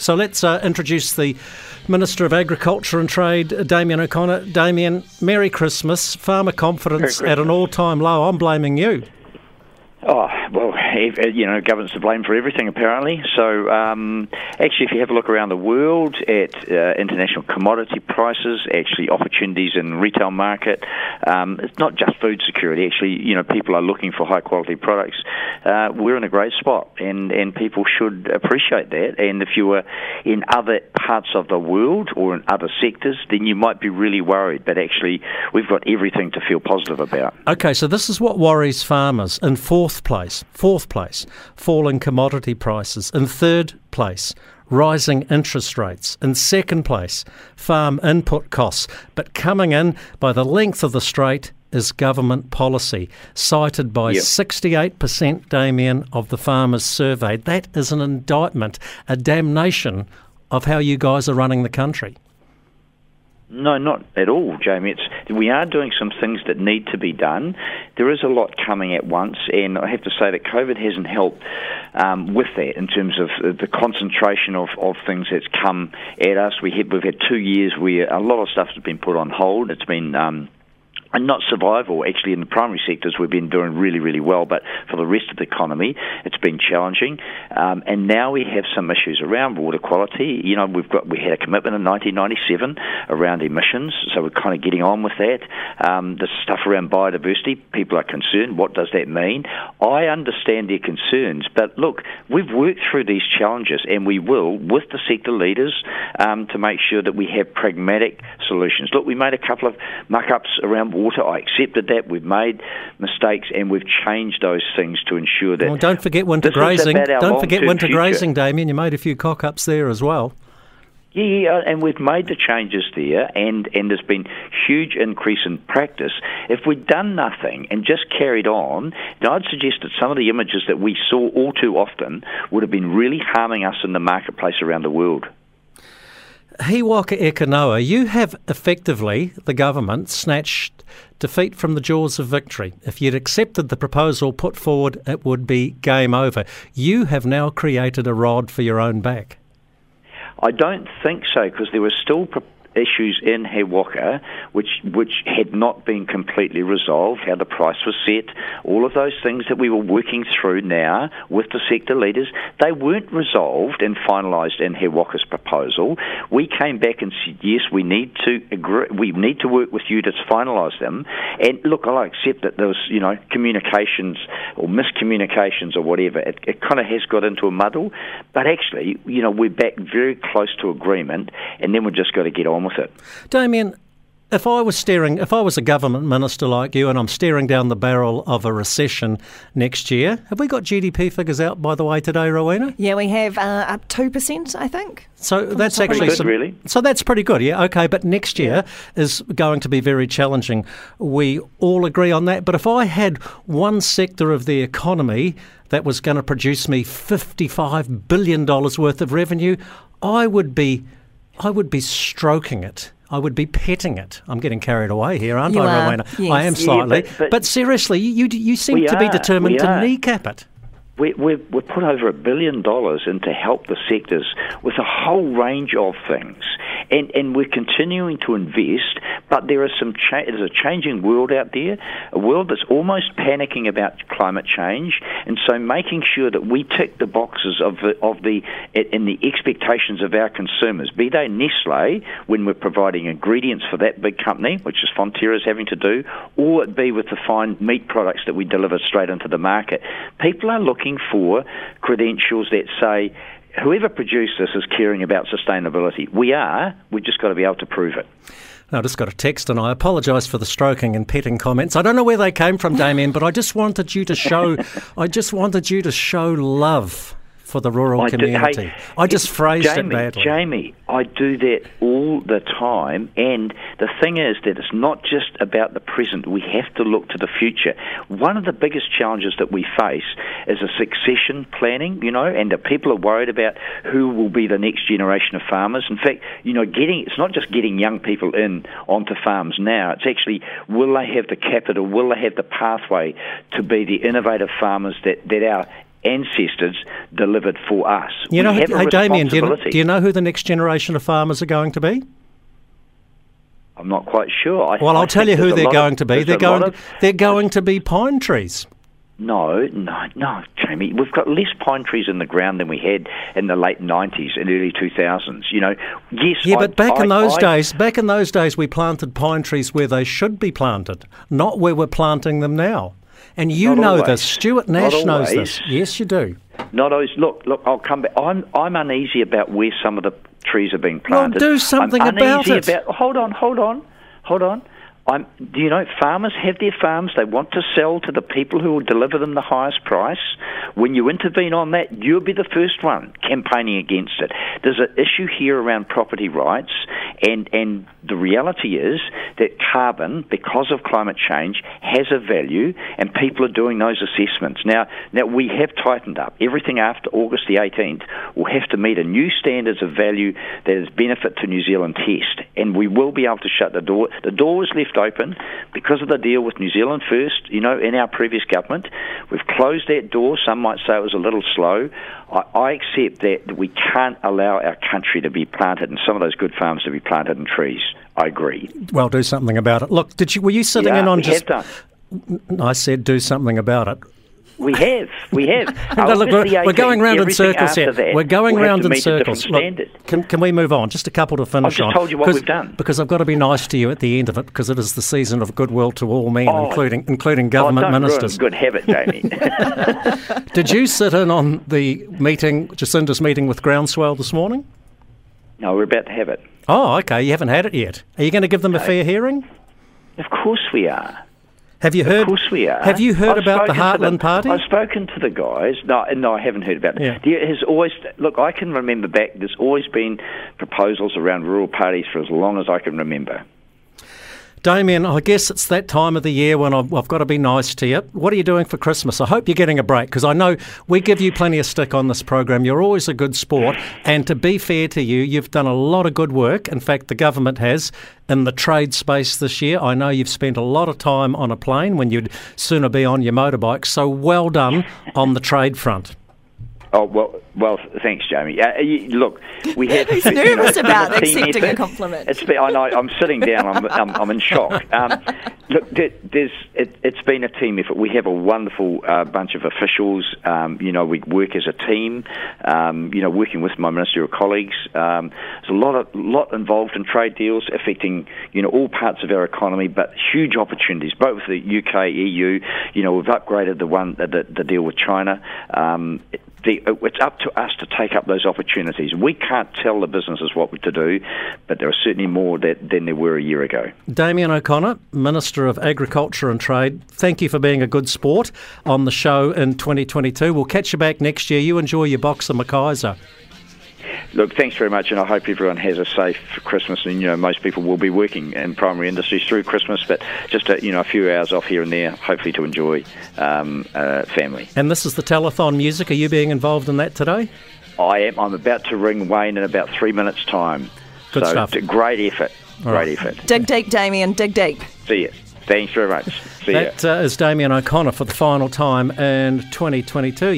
So let's uh, introduce the Minister of Agriculture and Trade, Damien O'Connor. Damien, Merry Christmas. Farmer confidence Christmas. at an all time low. I'm blaming you. Oh, well, you know, government's to blame for everything, apparently. So, um, actually, if you have a look around the world at uh, international commodity prices, actually opportunities in retail market, um, it's not just food security. Actually, you know, people are looking for high quality products. Uh, we're in a great spot, and, and people should appreciate that. And if you were in other parts of the world or in other sectors, then you might be really worried. But actually, we've got everything to feel positive about. Okay, so this is what worries farmers. In fourth place, fourth place, falling commodity prices. In third place, rising interest rates. In second place, farm input costs. But coming in by the length of the straight is government policy, cited by Yep. 68%, Damien, of the farmers surveyed. That is an indictment, a damnation of how you guys are running the country. No, not at all, Jamie. It's, we are doing some things that need to be done. There is a lot coming at once, and I have to say that COVID hasn't helped um, with that in terms of uh, the concentration of, of things that's come at us. We had, we've had two years where a lot of stuff has been put on hold. It's been um, and not survival. Actually, in the primary sectors, we've been doing really, really well, but for the rest of the economy, it's been challenging. Um, and now we have some issues around water quality. You know, we've got we had a commitment in 1997 around emissions, so we're kind of getting on with that. Um, the stuff around biodiversity, people are concerned. What does that mean? I understand their concerns, but look, we've worked through these challenges, and we will with the sector leaders um, to make sure that we have pragmatic solutions. Look, we made a couple of muck-ups around water. I accepted that. We've made mistakes, and we've changed those things to ensure that. Well, don't forget winter grazing. Don't forget winter future. grazing, Damien. You made a few cock ups there as well. Yeah, yeah, and we've made the changes there, and, and there's been huge increase in practice. If we'd done nothing and just carried on, then I'd suggest that some of the images that we saw all too often would have been really harming us in the marketplace around the world. He Waka Eke Noa, you have effectively, the government, snatched defeat from the jaws of victory. If you'd accepted the proposal put forward, it would be game over. You have now created a rod for your own back. I don't think so because there were still pro- issues in He Waka which which had not been completely resolved. How the price was set, all of those things that we were working through now with the sector leaders, they weren't resolved and finalised in He Waka's proposal. We came back and said, yes, we need to agree, we need to work with you to finalise them. And look, I accept that there was you know communications or miscommunications or whatever. It, it kind of has got into a muddle, but actually, you know, we're back very close to agreement, and then we've just got to get on with it. Damien, if I was staring, if I was a government minister like you, and I'm staring down the barrel of a recession next year, have we got GDP figures out by the way today, Rowena? Yeah, we have uh, up 2%, I think. So that's actually Good, some, really. so that's pretty good. Yeah, okay. But next year is going to be very challenging. We all agree on that. But if I had one sector of the economy that was going to produce me fifty-five billion dollars worth of revenue, I would be, I would be stroking it. I would be petting it. I'm getting carried away here, aren't You I, are, Rowena? yes. I am Yeah, slightly. but- but- seriously, you you, you seem to be are, determined we to are. kneecap it. We, we've, we've put over a billion dollars in to help the sectors with a whole range of things. And, and we're continuing to invest, but there is some cha- there's a changing world out there, a world that's almost panicking about climate change, and so making sure that we tick the boxes of the of the in the expectations of our consumers, be they Nestle when we're providing ingredients for that big company, which is Fonterra's having to do, or it be with the fine meat products that we deliver straight into the market. People are looking for credentials that say whoever produced this is caring about sustainability. We are. We've just got to be able to prove it. I just got a text, and I apologise for the stroking and petting comments. I don't know where they came from, Damien, but I just wanted you to show, I just wanted you to show love for the rural I do- community. hey, I just phrased Jamie, it badly. Jamie, I do that all the time, and the thing is that it's not just about the present. We have to look to the future. One of the biggest challenges that we face is a succession planning, you know, and that people are worried about who will be the next generation of farmers. In fact, you know, getting it's not just getting young people in onto farms now. It's actually will they have the capital? Will they have the pathway to be the innovative farmers that that our ancestors delivered for us. You know, we have a hey Damien, do you, responsibility. do you know who the next generation of farmers are going to be? I'm not quite sure. I, Well, I I'll tell you who they're going of- to be. They're going. of- they're going to be pine trees. No, no, no, Jamie. We've got less pine trees in the ground than we had in the late '90s and early 2000s. You know, yes. Yeah, I- but back in those I- days, back in those days, we planted pine trees where they should be planted, not where we're planting them now. And you Not know always. this. Stuart Nash knows this. Yes, you do. Not always. Look, look. I'll come back. I'm I'm uneasy about where some of the trees are being Well, planted. do something I'm about uneasy it. About, hold on, hold on, hold on. I'm, do you know farmers have their farms? They want to sell to the people who will deliver them the highest price. When you intervene on that, you'll be the first one campaigning against it. There's an issue here around property rights, and and the reality is that carbon, because of climate change, has a value, and people are doing those assessments now. Now we have tightened up. Everything after August the 18th will have to meet a new standards of value that is benefit to New Zealand test, and we will be able to shut the door. The door was left open because of the deal with New Zealand First. You know, in our previous government, we've closed that door. Some might say it was a little slow. I, I accept that, we can't allow our country to be planted and some of those good farms to be planted in trees. I agree. Well, do something about it. Look, did you? Were you sitting yeah, in on just? I said, do something about it. We have, we have. No, look, we're, we're going round in circles here. that we're going will round in meet a different circles. Look, can, can we move on? Just a couple to finish just on. told you what we've done. Because I've got to be nice to you at the end of it, because it is the season of goodwill to all men, Oh. including including Oh, government ruin ministers. Good habit, Jamie. Did you sit in on the meeting, Jacinda's meeting with Groundswell this morning? no, we're about to have it. Oh, okay. You haven't had it yet. Are you going to give them a fair hearing? Of course we are. Have you heard? Of course we are. Have you heard I've about the Heartland Party? I've spoken to the guys. No, no, I haven't heard about it. Yeah. There has always look. I can remember back. There's always been proposals around rural parties for as long as I can remember. Damien, I guess it's that time of the year when I've, I've got to be nice to you. What are you doing for Christmas? I hope you're getting a break because I know we give you plenty of stick on this program. You're always a good sport. And to be fair to you, you've done a lot of good work. In fact, the government has in the trade space this year. I know you've spent a lot of time on a plane when you'd sooner be on your motorbike. So well done on the trade front. Oh well, well. Thanks, Jamie. Uh, you, look, we have. He's you know, nervous about accepting a compliment. It's been, I know. I'm sitting down. I'm, I'm, I'm in shock. Um, look, there, there's. It, it's been a team effort. We have a wonderful uh, bunch of officials. Um, you know, we work as a team. Um, you know, working with my ministerial colleagues. Um, there's a lot of lot involved in trade deals affecting you know all parts of our economy, but huge opportunities both with the UK, EU. You know, we've upgraded the one the, the deal with China. Um, the, it's up to us to take up those opportunities. We can't tell the businesses what to do, but there are certainly more that, than there were a year ago. Damien O'Connor, Minister of Agriculture and Trade, thank you for being a good sport on the show in 2022. We'll catch you back next year. You enjoy your box of Mackaiser. Look, thanks very much, and I hope everyone has a safe Christmas. And you know, most people will be working in primary industries through Christmas, but just a, you know a few hours off here and there, hopefully to enjoy um, uh, family. And this is the telethon music. Are you being involved in that today? I am. I'm about to ring Wayne in about three minutes' time. Good so stuff. great effort. All Great right. effort. dig deep, Damien, dig deep. See you. Thanks very much. See ya. That uh, is Damien O'Connor for the final time in 2022.